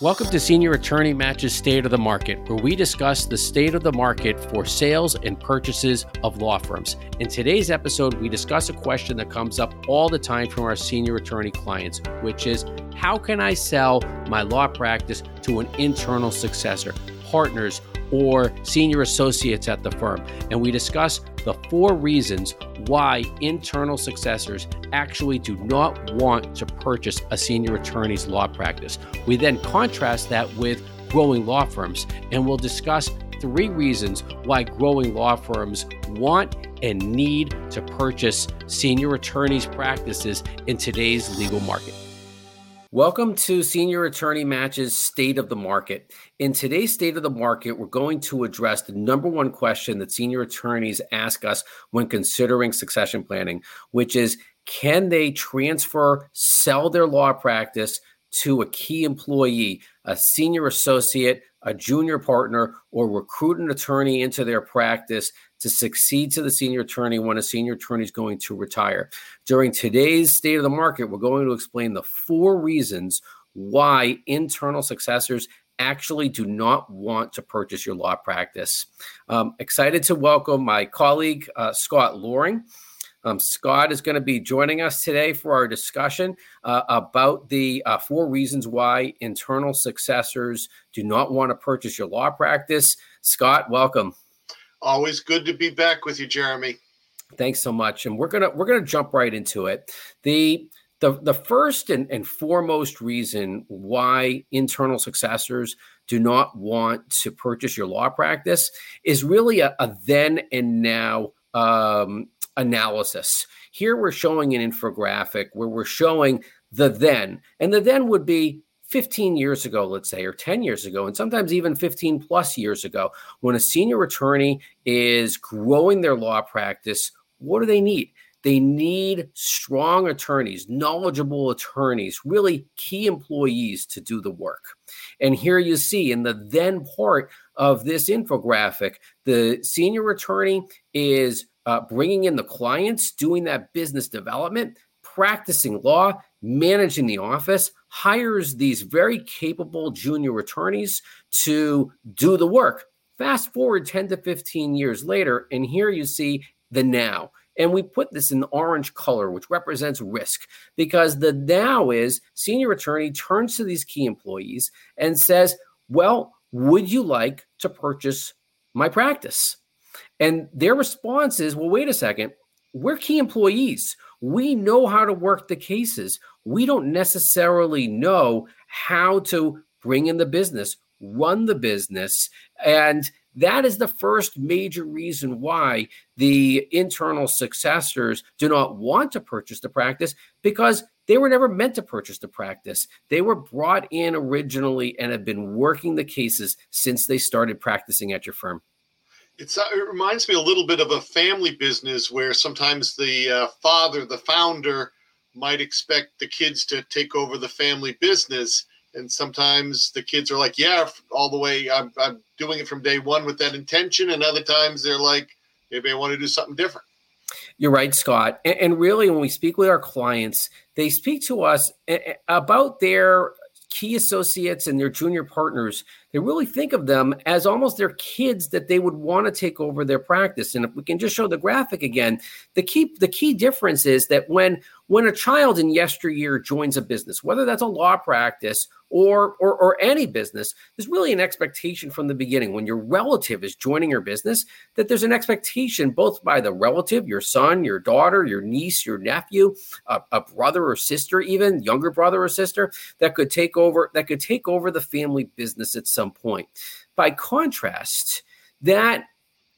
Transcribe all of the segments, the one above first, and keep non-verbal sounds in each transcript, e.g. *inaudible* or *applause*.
Welcome to Senior Attorney Match's State of the Market, where we discuss the state of the market for sales and purchases of law firms. In today's episode, we discuss a question that comes up all the time from our senior attorney clients, which is how can I sell my law practice to an internal successor, partners, or senior associates at the firm? And we discuss the four reasons why internal successors actually do not want to purchase a senior attorney's law practice. We then contrast that with growing law firms, and we'll discuss three reasons why growing law firms want and need to purchase senior attorneys' practices in today's legal market. Welcome to Senior Attorney Match's State of the Market. In today's State of the Market, we're going to address the number one question that senior attorneys ask us when considering succession planning, which is can they transfer, sell their law practice to a key employee, a senior associate, a junior partner, or recruit an attorney into their practice to succeed to the senior attorney when a senior attorney is going to retire. During today's state of the market, we're going to explain the four reasons why internal successors actually do not want to purchase your law practice. Um, excited to welcome my colleague, uh, Scott Loring. Um, Scott is going to be joining us today for our discussion uh, about the uh, four reasons why internal successors do not want to purchase your law practice. Scott, welcome. Always good to be back with you, Jeremy. Thanks so much. And we're gonna we're gonna jump right into it. The the the first and, and foremost reason why internal successors do not want to purchase your law practice is really a, a then and now um, analysis. Here we're showing an infographic where we're showing the then, and the then would be 15 years ago, let's say, or 10 years ago, and sometimes even 15 plus years ago, when a senior attorney is growing their law practice, what do they need? They need strong attorneys, knowledgeable attorneys, really key employees to do the work. And here you see in the then part of this infographic, the senior attorney is uh, bringing in the clients, doing that business development, practicing law, managing the office, hires these very capable junior attorneys to do the work. Fast forward 10 to 15 years later, and here you see the now. And we put this in orange color, which represents risk, because the now is senior attorney turns to these key employees and says, Well, would you like to purchase my practice? And their response is, Well, wait a second. We're key employees. We know how to work the cases. We don't necessarily know how to bring in the business, run the business. And that is the first major reason why the internal successors do not want to purchase the practice because they were never meant to purchase the practice. They were brought in originally and have been working the cases since they started practicing at your firm. It's, uh, it reminds me a little bit of a family business where sometimes the uh, father, the founder, might expect the kids to take over the family business. And sometimes the kids are like, yeah, all the way, I'm, I'm doing it from day one with that intention. And other times they're like, maybe I want to do something different. You're right, Scott. And, and really, when we speak with our clients, they speak to us about their key associates and their junior partners, they really think of them as almost their kids that they would want to take over their practice. And if we can just show the graphic again, the key the key difference is that when when a child in yesteryear joins a business, whether that's a law practice or, or, or any business, there's really an expectation from the beginning when your relative is joining your business that there's an expectation both by the relative, your son, your daughter, your niece, your nephew, a, a brother or sister, even younger brother or sister that could take over that could take over the family business at some point. By contrast, that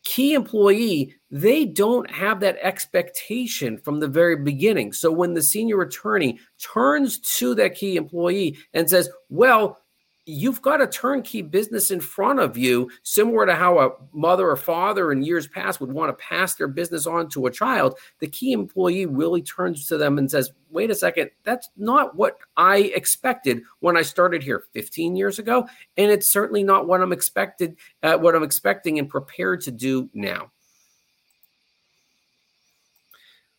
key employee, they don't have that expectation from the very beginning. So when the senior attorney turns to that key employee and says, Well, you've got a turnkey business in front of you, similar to how a mother or father in years past would want to pass their business on to a child. The key employee really turns to them and says, wait a second, that's not what I expected when I started here 15 years ago. And it's certainly not what I'm expected, uh, what I'm expecting and prepared to do now.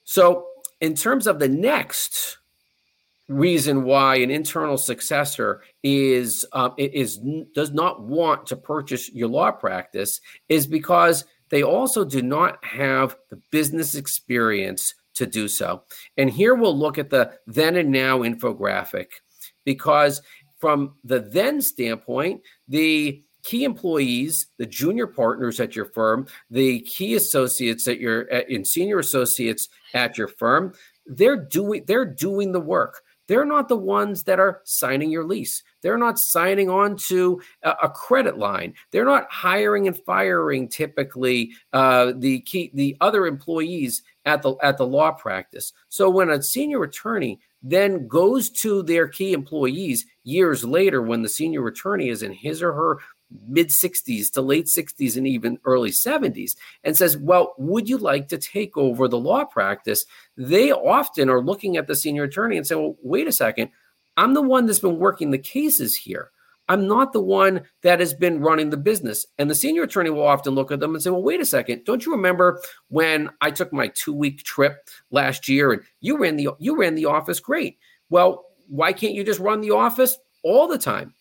So, in terms of the next reason why an internal successor is um, is does not want to purchase your law practice is because they also do not have the business experience to do so. And here we'll look at the then and now infographic because from the then standpoint, the key employees, the junior partners at your firm, the key associates at your in senior associates at your firm, they're doing they're doing the work. They're not the ones that are signing your lease. They're not signing on to a, credit line. They're not hiring and firing typically uh, the key the other employees at the at the law practice. So when a senior attorney then goes to their key employees years later when the senior attorney is in his or her mid 60s to late 60s and even early 70s and says, Well, would you like to take over the law practice? They often are looking at the senior attorney and say, Well, wait a second. I'm the one that's been working the cases here. I'm not the one that has been running the business. And the senior attorney will often look at them and say, Well, wait a second. Don't you remember when I took my two week trip last year and you ran the you ran the office great? Well, why can't you just run the office all the time?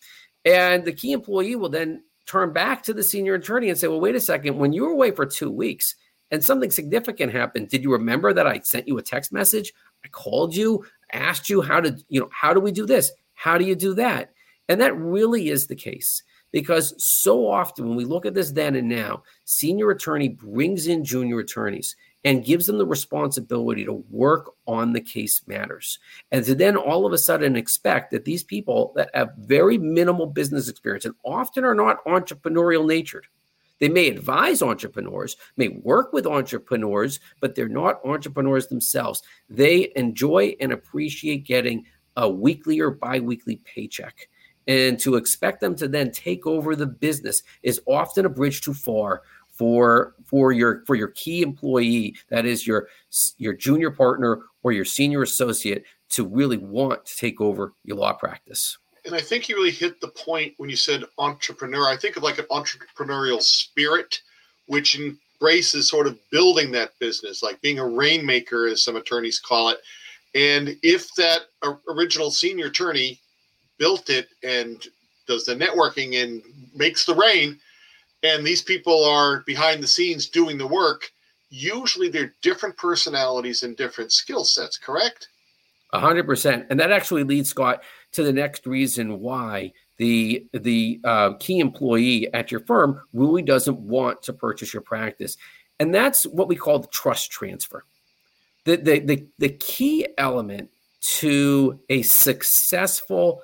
And the key employee will then turn back to the senior attorney and say, Well, wait a second, when you were away for two weeks and something significant happened, did you remember that I sent you a text message? I called you, asked you how to, you know, how do we do this? How do you do that? And that really is the case because so often when we look at this then and now, senior attorney brings in junior attorneys and gives them the responsibility to work on the case matters. And to then all of a sudden expect that these people that have very minimal business experience and often are not entrepreneurial natured. They may advise entrepreneurs, may work with entrepreneurs, but they're not entrepreneurs themselves. They enjoy and appreciate getting a weekly or biweekly paycheck. And to expect them to then take over the business is often a bridge too far for for your for your key employee that is your your junior partner or your senior associate to really want to take over your law practice. And i think you really hit the point when you said entrepreneur. I think of like an entrepreneurial spirit which embraces sort of building that business like being a rainmaker as some attorneys call it. And if that original senior attorney built it and does the networking and makes the rain and these people are behind the scenes doing the work, usually they're different personalities and different skill sets, correct? A hundred percent. And that actually leads Scott to the next reason why the the uh, key employee at your firm really doesn't want to purchase your practice, and that's what we call the trust transfer. The the the, the key element to a successful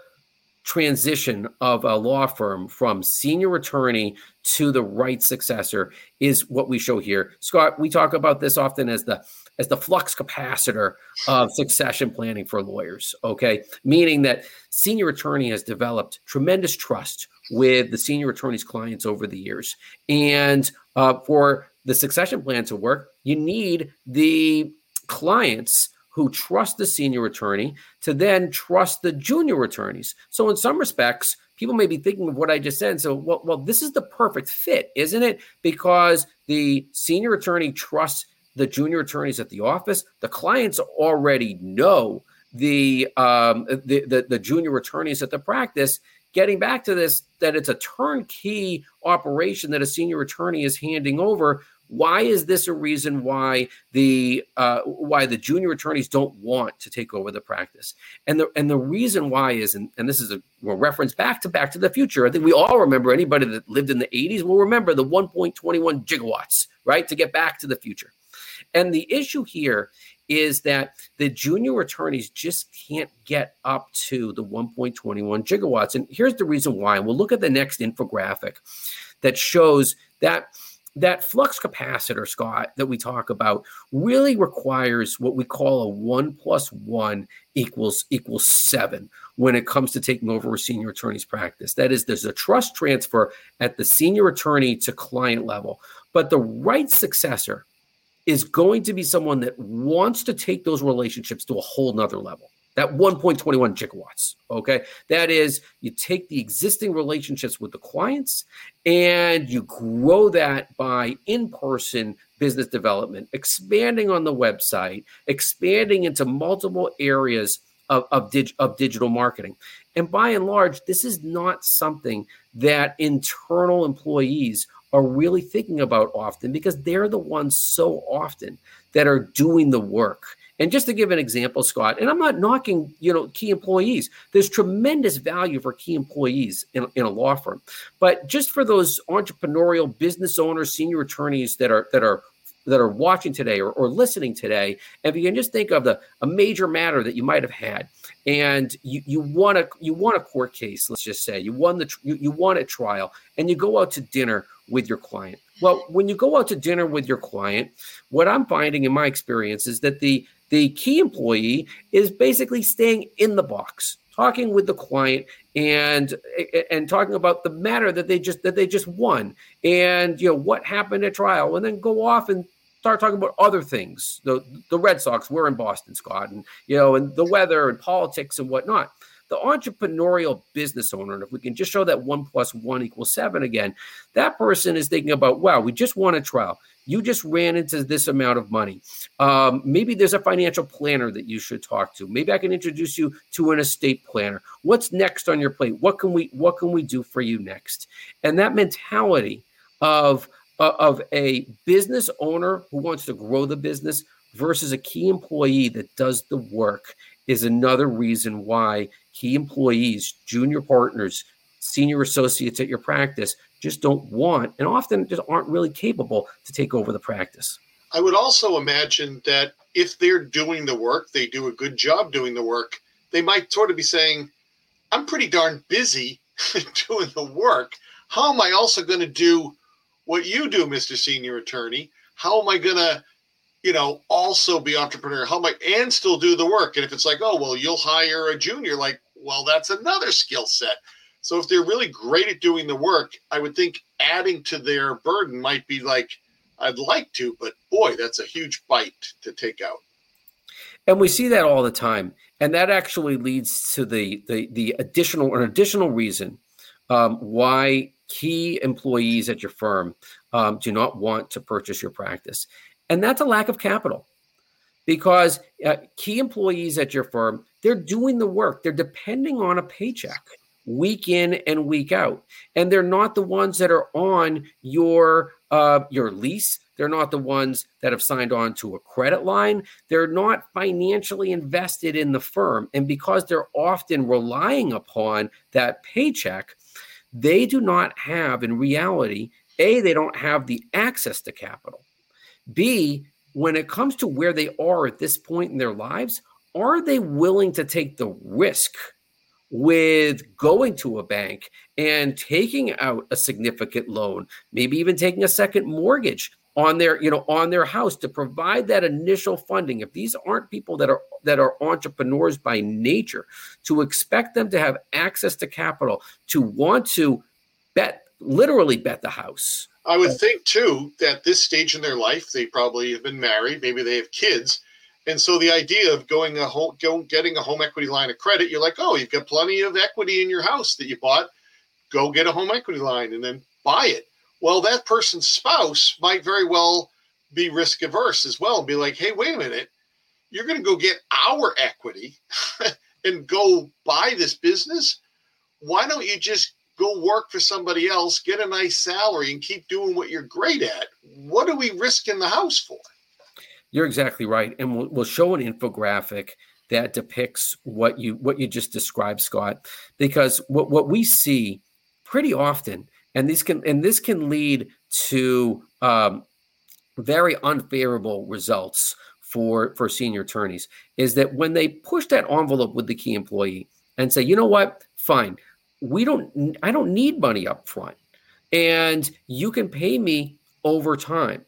transition of a law firm from senior attorney to the right successor is what we show here. Scott, we talk about this often as the as the flux capacitor of succession planning for lawyers. Okay, meaning that senior attorney has developed tremendous trust with the senior attorney's clients over the years, and uh, for the succession plan to work, you need the clients who trust the senior attorney to then trust the junior attorneys. So, in some respects, people may be thinking of what I just said. So, well, well, this is the perfect fit, isn't it? Because the senior attorney trusts the junior attorneys at the office. The clients already know the um, the, the, the junior attorneys at the practice. Getting back to this, that it's a turnkey operation that a senior attorney is handing over why is this a reason why the uh, why the junior attorneys don't want to take over the practice? And the and the reason why is, and, and this is a, a reference back to Back to the Future. I think we all remember. Anybody that lived in the '80s will remember the 1.21 gigawatts, right? To get back to the future. And the issue here is that the junior attorneys just can't get up to the 1.21 gigawatts. And here's the reason why. We'll look at the next infographic that shows that that flux capacitor, Scott, that we talk about really requires what we call a one plus one equals equals seven when it comes to taking over a senior attorney's practice. That is, there's a trust transfer at the senior attorney to client level, but the right successor is going to be someone that wants to take those relationships to a whole nother level that 1.21 gigawatts. Okay. That is, you take the existing relationships with the clients and you grow that by in person business development, expanding on the website, expanding into multiple areas of, of, dig, of digital marketing. And by and large, this is not something that internal employees are really thinking about often because they're the ones so often that are doing the work. And just to give an example, Scott, and I'm not knocking, you know, key employees. There's tremendous value for key employees in, in a law firm. But just for those entrepreneurial business owners, senior attorneys that are that are that are watching today or, or listening today, if you can just think of the a major matter that you might have had, and you you won a you want a court case, let's just say you won the you, you won a trial, and you go out to dinner with your client. Well, when you go out to dinner with your client, what I'm finding in my experience is that the the key employee is basically staying in the box, talking with the client and and talking about the matter that they just that they just won and you know what happened at trial and then go off and start talking about other things. The the Red Sox were in Boston, Scott, and you know, and the weather and politics and whatnot. The entrepreneurial business owner, and if we can just show that one plus one equals seven again, that person is thinking about, wow, we just won a trial. You just ran into this amount of money. Um, maybe there's a financial planner that you should talk to. Maybe I can introduce you to an estate planner. What's next on your plate? What can we What can we do for you next? And that mentality of uh, of a business owner who wants to grow the business versus a key employee that does the work is another reason why key employees, junior partners, senior associates at your practice just don't want and often just aren't really capable to take over the practice. I would also imagine that if they're doing the work, they do a good job doing the work, they might sort of be saying, I'm pretty darn busy *laughs* doing the work. How am I also going to do what you do, Mr. Senior Attorney. How am I going to, you know, also be entrepreneur? How am I, and still do the work? And if it's like, oh, well, you'll hire a junior, like, well, that's another skill set. So if they're really great at doing the work, I would think adding to their burden might be like, I'd like to, but boy, that's a huge bite to take out. And we see that all the time. And that actually leads to the the the additional an additional reason um, why key employees at your firm um, do not want to purchase your practice. And that's a lack of capital because uh, key employees at your firm, they're doing the work, they're depending on a paycheck week in and week out. And they're not the ones that are on your uh, your lease. They're not the ones that have signed on to a credit line. They're not financially invested in the firm. And because they're often relying upon that paycheck, they do not have, in reality, A, they don't have the access to capital. B, when it comes to where they are at this point in their lives, are they willing to take the risk with going to a bank and taking out a significant loan, maybe even taking a second mortgage on their you know on their house to provide that initial funding? If these aren't people that are that are entrepreneurs by nature to expect them to have access to capital to want to bet literally bet the house. I would think too that this stage in their life they probably have been married maybe they have kids and so the idea of going a home getting a home equity line of credit you're like oh you've got plenty of equity in your house that you bought go get a home equity line and then buy it well, that person's spouse might very well be risk averse as well and be like, hey, wait a minute, you're going to go get our equity *laughs* and go buy this business. Why don't you just go work for somebody else, get a nice salary, and keep doing what you're great at? What are we risking the house for? You're exactly right, and we'll, we'll show an infographic that depicts what you what you just described, Scott. Because what what we see pretty often and these can and this can lead to um, very unfavorable results for for senior attorneys is that when they push that envelope with the key employee and say you know what fine we don't i don't need money up front and you can pay me over time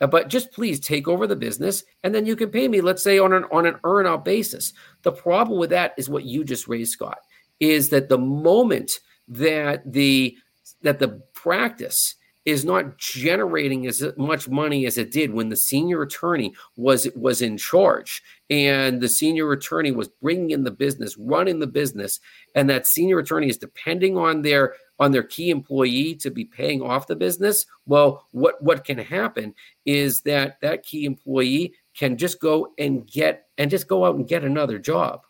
Uh, but just please take over the business and then you can pay me let's say on an on an earn out basis. The problem with that is what you just raised scott is that the moment that the that the practice is not generating as much money as it did when the senior attorney was was in charge. And the senior attorney was bringing in the business running the business and that senior attorney is depending on their on their key employee to be paying off the business. Well what what can happen is that that key employee can just go and get and just go out and get another job.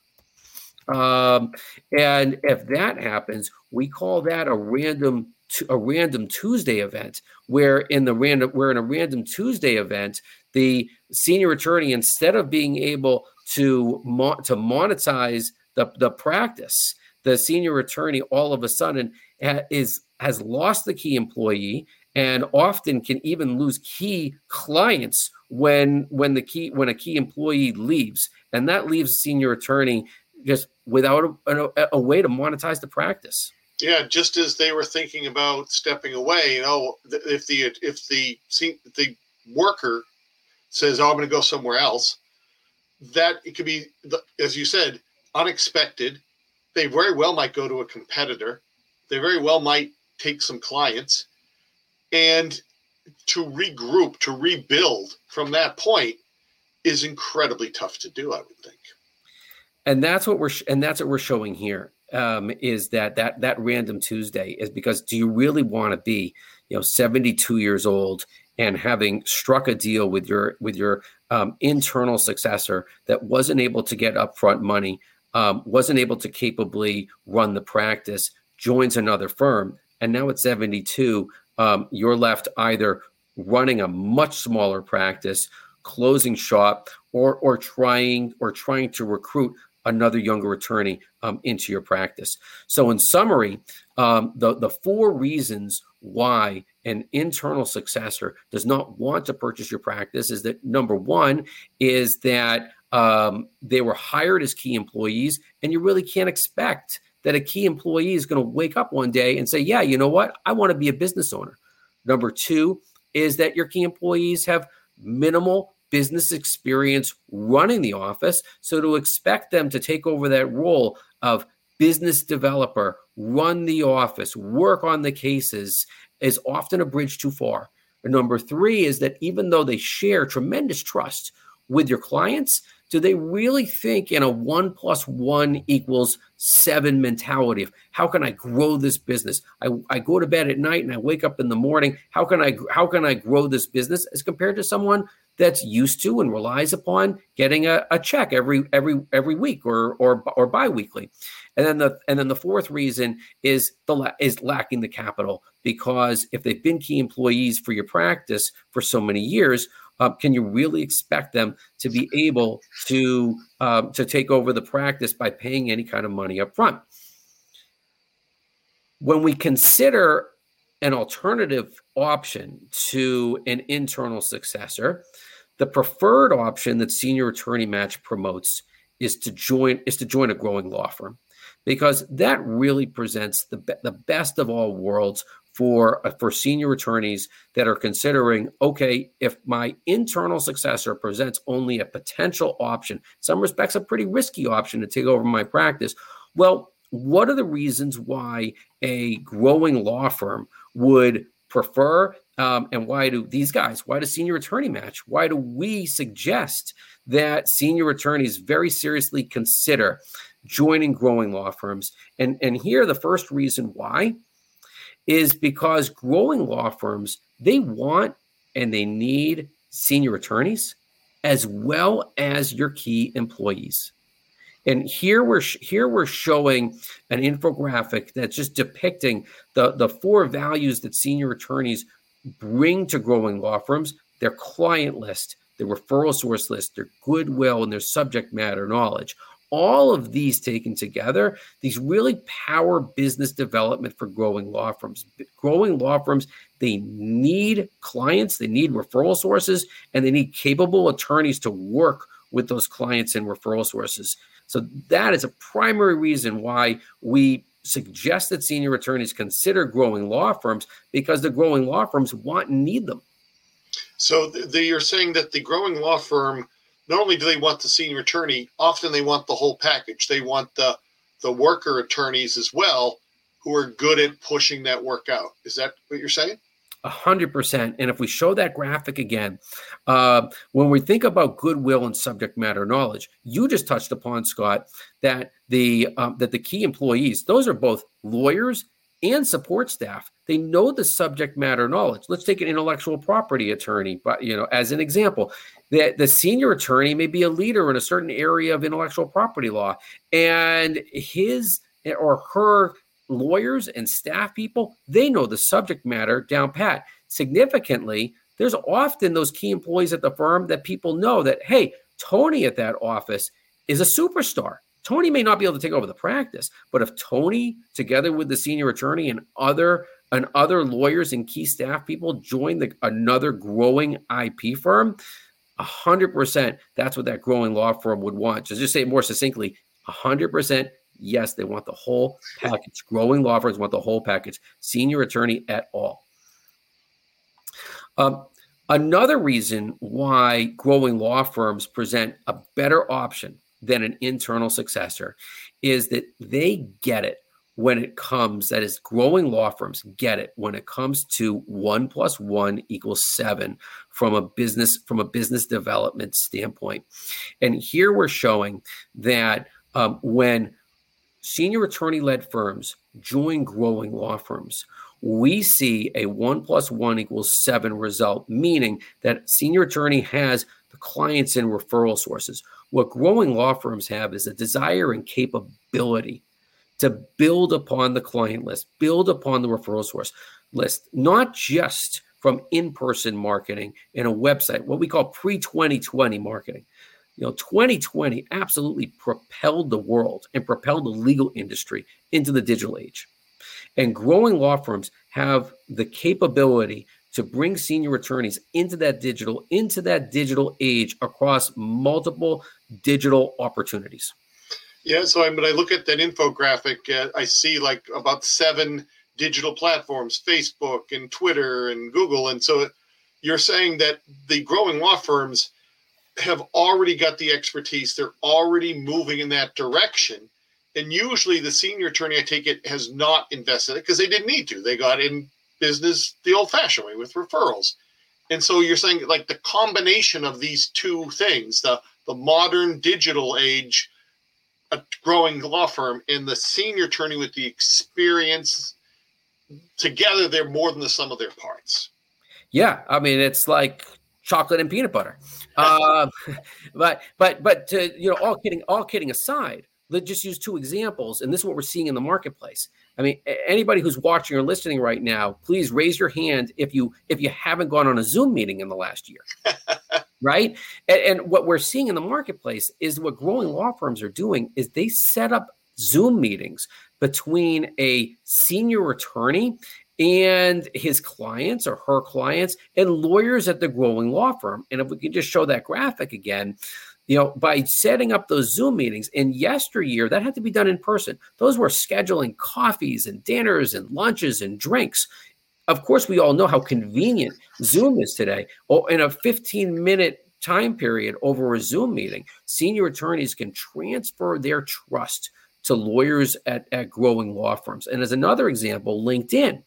Um, and if that happens, we call that a random a random Tuesday event, where in the random where in a random Tuesday event, the senior attorney instead of being able to mo- to monetize the the practice, the senior attorney all of a sudden is has lost the key employee and often can even lose key clients when when the key when a key employee leaves. And that leaves a senior attorney just without a, a, a way to monetize the practice yeah just as they were thinking about stepping away you know if the if the the worker says oh i'm going to go somewhere else that it could be as you said unexpected. They very well might go to a competitor. They very well might take some clients. And to regroup to rebuild from that point is incredibly tough to do i would think. And that's what we're sh- and that's what we're showing here um, is that that that random tuesday is because do you really want to be you know 72 years old and having struck a deal with your with your um, internal successor that wasn't able to get upfront money um, wasn't able to capably run the practice joins another firm and now at 72 um, you're left either running a much smaller practice closing shop or or trying or trying to recruit another younger attorney um, into your practice. So, in summary, um, the the four reasons why an internal successor does not want to purchase your practice is that number one is that um, they were hired as key employees, and you really can't expect that a key employee is going to wake up one day and say, "Yeah, you know what? I want to be a business owner." Number two is that your key employees have minimal business experience running the office. So to expect them to take over that role of business developer, run the office, work on the cases is often a bridge too far. And number three is that even though they share tremendous trust with your clients, do they really think in a one plus one equals seven mentality of how can I grow this business? I, I go to bed at night and I wake up in the morning. How can I how can I grow this business as compared to someone that's used to and relies upon getting a, a check every every every week or or or biweekly. And then the and then the fourth reason is the is lacking the capital because if they've been key employees for your practice for so many years, uh, can you really expect them to be able to um, to take over the practice by paying any kind of money up front? When we consider an alternative option to an internal successor, the preferred option that Senior Attorney Match promotes is to join is to join a growing law firm because that really presents the, be- the best of all worlds for uh, for senior attorneys that are considering okay if my internal successor presents only a potential option some respects a pretty risky option to take over my practice well what are the reasons why a growing law firm would prefer um, and why do these guys why does senior attorney match? Why do we suggest that senior attorneys very seriously consider joining growing law firms? And and here the first reason why is because growing law firms, they want and they need senior attorneys as well as your key employees. And here we're here we're showing an infographic that's just depicting the, the four values that senior attorneys bring to growing law firms, their client list, their referral source list, their goodwill, and their subject matter knowledge all of these taken together, these really power business development for growing law firms. Growing law firms, they need clients, they need referral sources, and they need capable attorneys to work with those clients and referral sources. So that is a primary reason why we suggest that senior attorneys consider growing law firms because the growing law firms want and need them. So the, the, you're saying that the growing law firm not only do they want the senior attorney, often they want the whole package. They want the the worker attorneys as well, who are good at pushing that work out. Is that what you're saying? A hundred percent. And if we show that graphic again, uh, when we think about goodwill and subject matter knowledge, you just touched upon Scott that the um, that the key employees, those are both lawyers and support staff. They know the subject matter knowledge. Let's take an intellectual property attorney, but you know, as an example, the, the senior attorney may be a leader in a certain area of intellectual property law, and his or her lawyers and staff people, they know the subject matter down pat. Significantly, there's often those key employees at the firm that people know that, hey, Tony at that office is a superstar. Tony may not be able to take over the practice, but if Tony, together with the senior attorney and other and other lawyers and key staff people, join the, another growing IP firm, hundred percent, that's what that growing law firm would want. So just say it more succinctly, hundred percent, yes, they want the whole package. Growing law firms want the whole package. Senior attorney at all. Um, another reason why growing law firms present a better option than an internal successor is that they get it when it comes that is growing law firms get it. When it comes to one plus one equals seven from a business from a business development standpoint. And here we're showing that um, when senior attorney led firms join growing law firms we see a one plus one equals seven result meaning that senior attorney has the clients and referral sources. What growing law firms have is a desire and capability to build upon the client list, build upon the referral source list, not just from in person marketing and a website, what we call pre 2020 marketing. You know, 2020 absolutely propelled the world and propelled the legal industry into the digital age. And growing law firms have the capability to bring senior attorneys into that digital into that digital age across multiple digital opportunities. Yeah, so I, when I look at that infographic, uh, I see like about seven digital platforms Facebook and Twitter and Google. And so you're saying that the growing law firms have already got the expertise, they're already moving in that direction. And usually the senior attorney, I take it, has not invested it because they didn't need to. They got in business the old fashioned way with referrals. And so you're saying like the combination of these two things, the the modern digital age a growing law firm and the senior attorney with the experience together they're more than the sum of their parts. Yeah i mean it's like chocolate and peanut butter. Uh, *laughs* but but but to, you know all kidding all kidding aside let's just use two examples and this is what we're seeing in the marketplace. I mean anybody who's watching or listening right now please raise your hand if you if you haven't gone on a zoom meeting in the last year *laughs* right? And, and, what we're seeing in the marketplace is what growing law firms are doing is they set up Zoom meetings between a senior attorney and his clients or her clients and lawyers at the growing law firm. And if we can just show that graphic again, you know, by setting up those Zoom meetings in yesteryear, that had to be done in person. Those were scheduling coffees and dinners and lunches and drinks of course, we all know how convenient Zoom is today. Oh, in a 15 minute time period over a Zoom meeting, senior attorneys can transfer their trust to lawyers at, at growing law firms. And as another example, LinkedIn.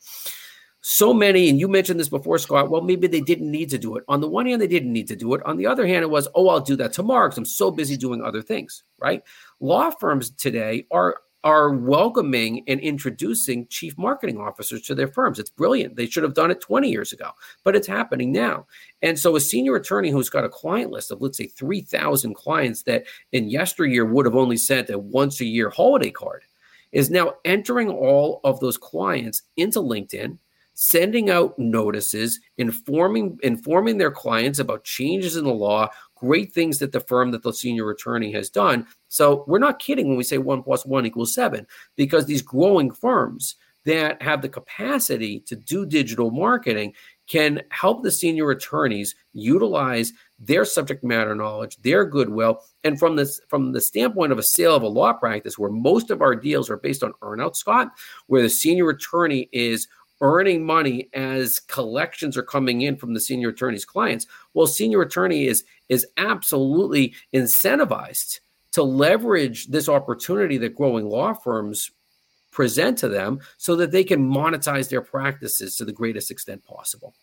So many, and you mentioned this before, Scott. Well, maybe they didn't need to do it. On the one hand, they didn't need to do it. On the other hand, it was, oh, I'll do that tomorrow because I'm so busy doing other things, right? Law firms today are are welcoming and introducing chief marketing officers to their firms. It's brilliant. They should have done it 20 years ago, but it's happening now. And so, a senior attorney who's got a client list of, let's say, 3,000 clients that in yesteryear would have only sent a once a year holiday card is now entering all of those clients into LinkedIn sending out notices, informing informing their clients about changes in the law, great things that the firm that the senior attorney has done. So we're not kidding when we say one plus one equals seven, because these growing firms that have the capacity to do digital marketing can help the senior attorneys utilize their subject matter knowledge, their goodwill, and from this from the standpoint of a sale of a law practice, where most of our deals are based on earnout, Scott, where the senior attorney is earning money as collections are coming in from the senior attorney's clients well senior attorney is is absolutely incentivized to leverage this opportunity that growing law firms present to them so that they can monetize their practices to the greatest extent possible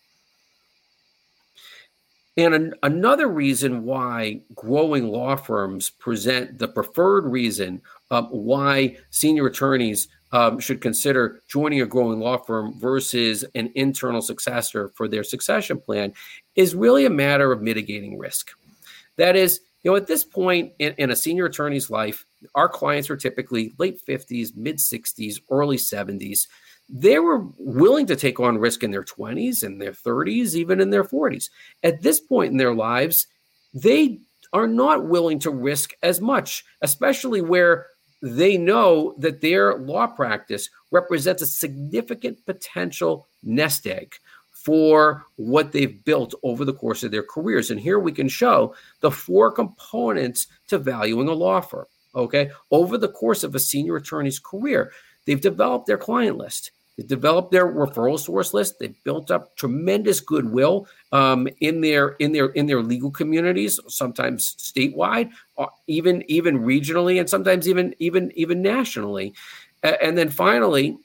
and an, another reason why growing law firms present the preferred reason why senior attorneys um, should consider joining a growing law firm versus an internal successor for their succession plan is really a matter of mitigating risk. That is, you know, at this point in, in a senior attorney's life, our clients are typically late 50s, mid 60s, early 70s. They were willing to take on risk in their 20s and their 30s, even in their 40s. At this point in their lives, they are not willing to risk as much, especially where they know that their law practice represents a significant potential nest egg for what they've built over the course of their careers. And here we can show the four components to valuing a law firm. Okay. Over the course of a senior attorney's career, they've developed their client list. They've developed their referral source list. They've built up tremendous goodwill um, in their in their in their legal communities, sometimes statewide, uh, even even regionally, and sometimes even even even nationally. And then finally,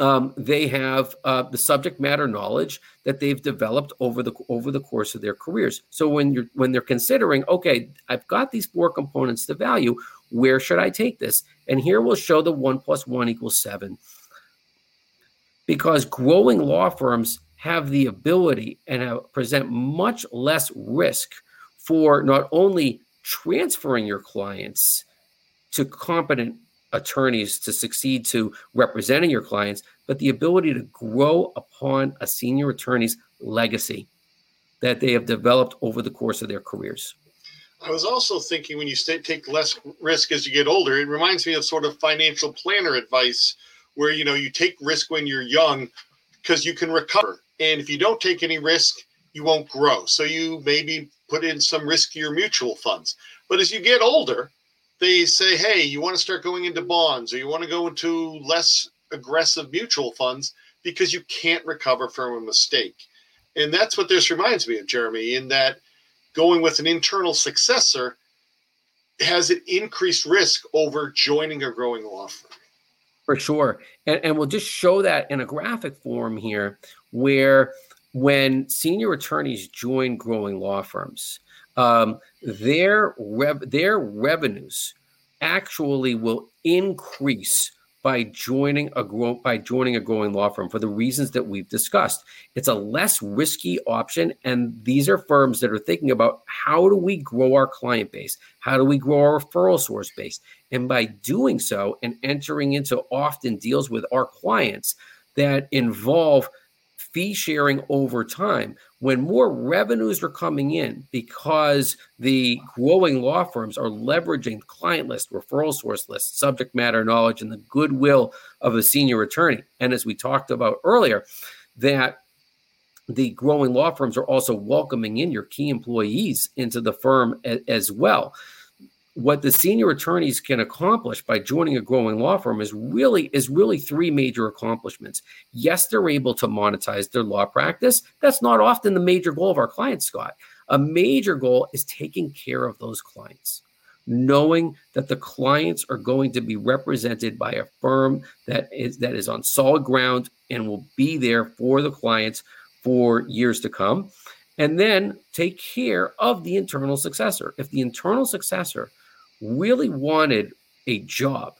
um, they have uh, the subject matter knowledge that they've developed over the over the course of their careers. So when you're when they're considering, okay, I've got these four components to value, where should I take this? And here we'll show the one plus one equals seven because growing law firms have the ability and have, present much less risk for not only transferring your clients to competent attorneys to succeed to representing your clients, but the ability to grow upon a senior attorney's legacy that they have developed over the course of their careers. I was also thinking when you take less risk as you get older, it reminds me of sort of financial planner advice where you know you take risk when you're young because you can recover. And if you don't take any risk you won't grow. So you maybe put in some riskier mutual funds. But as you get older they say hey you want to start going into bonds or you want to go into less aggressive mutual funds because you can't recover from a mistake and that's what this reminds me of jeremy in that going with an internal successor has an increased risk over joining a growing law firm for sure. And, and we'll just show that in a graphic form here, where when senior attorneys join growing law firms, um, their rev- their revenues actually will increase by joining a grow by joining a growing law firm for the reasons that we've discussed. It's a less risky option, and these are firms that are thinking about how do we grow our client base, how do we grow our referral source base, and by doing so and entering into often deals with our clients that involve fee sharing over time, when more revenues are coming in because the growing law firms are leveraging client list, referral source list, subject matter knowledge, and the goodwill of a senior attorney. And as we talked about earlier, that the growing law firms are also welcoming in your key employees into the firm as well what the senior attorneys can accomplish by joining a growing law firm is really is really three major accomplishments. Yes, they're able to monetize their law practice. That's not often the major goal of our clients, Scott. A major goal is taking care of those clients, knowing that the clients are going to be represented by a firm that is that is on solid ground and will be there for the clients for years to come. And then take care of the internal successor. If the internal successor really wanted a job,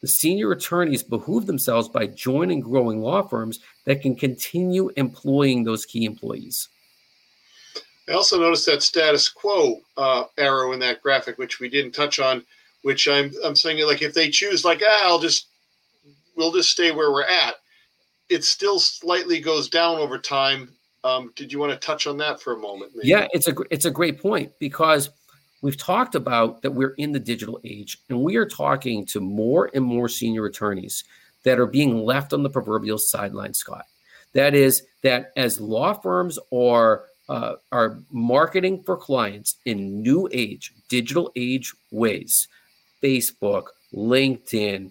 the senior attorneys behoove themselves by joining growing law firms that can continue employing those key employees. I also noticed that status quo uh, arrow in that graphic, which we didn't touch on, which I'm, I'm saying like if they choose like, ah, I'll just, we'll just stay where we're at. It still slightly goes down over time. Um, did you want to touch on that for a moment? Maybe? Yeah, it's a, it's a great point because – We've talked about that we're in the digital age, and we are talking to more and more senior attorneys that are being left on the proverbial sideline, Scott. That is, that as law firms are uh, are marketing for clients in new age, digital age ways, Facebook, LinkedIn,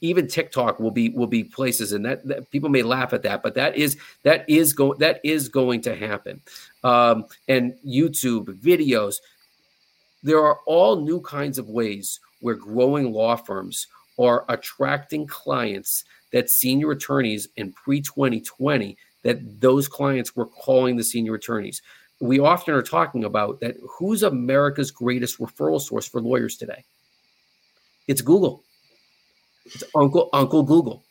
even TikTok will be will be places, and that, that people may laugh at that, but that is that is going that is going to happen. Um, and YouTube videos, there are all new kinds of ways where growing law firms are attracting clients that senior attorneys in pre 2020 that those clients were calling the senior attorneys. We often are talking about that who's America's greatest referral source for lawyers today? It's Google. It's Uncle Uncle Google.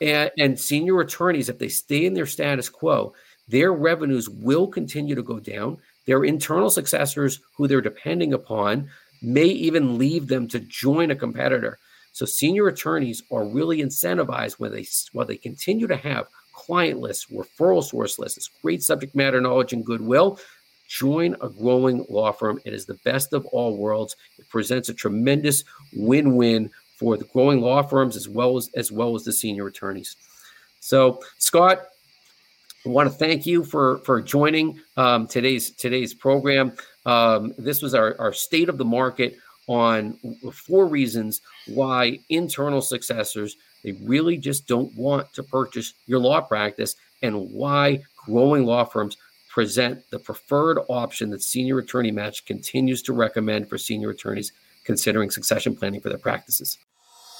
And, and senior attorneys, if they stay in their status quo, their revenues will continue to go down. Their internal successors, who they're depending upon, may even leave them to join a competitor. So senior attorneys are really incentivized when they while they continue to have client lists, referral source lists, great subject matter knowledge and goodwill. Join a growing law firm. It is the best of all worlds. It presents a tremendous win-win for the growing law firms as well as as well as the senior attorneys. So, Scott, I want to thank you for for joining um, today's today's program. Um, this was our, our state of the market on four reasons why internal successors they really just don't want to purchase your law practice and why growing law firms present the preferred option that senior attorney match continues to recommend for senior attorneys considering succession planning for their practices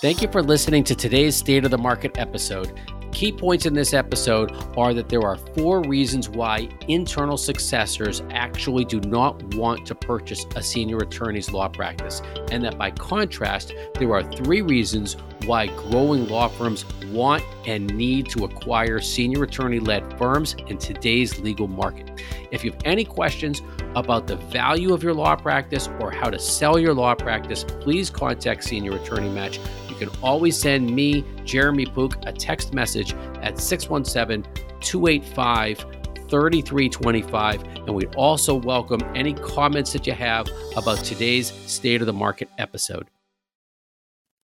Thank you for listening to today's State of the Market episode. Key points in this episode are that there are four reasons why internal successors actually do not want to purchase a senior attorney's law practice, and that by contrast, there are three reasons why growing law firms want and need to acquire senior attorney led firms in today's legal market. If you have any questions about the value of your law practice or how to sell your law practice, please contact Senior Attorney Match can always send me, Jeremy Pook, a text message at 617 285 3325. And we also welcome any comments that you have about today's State of the Market episode.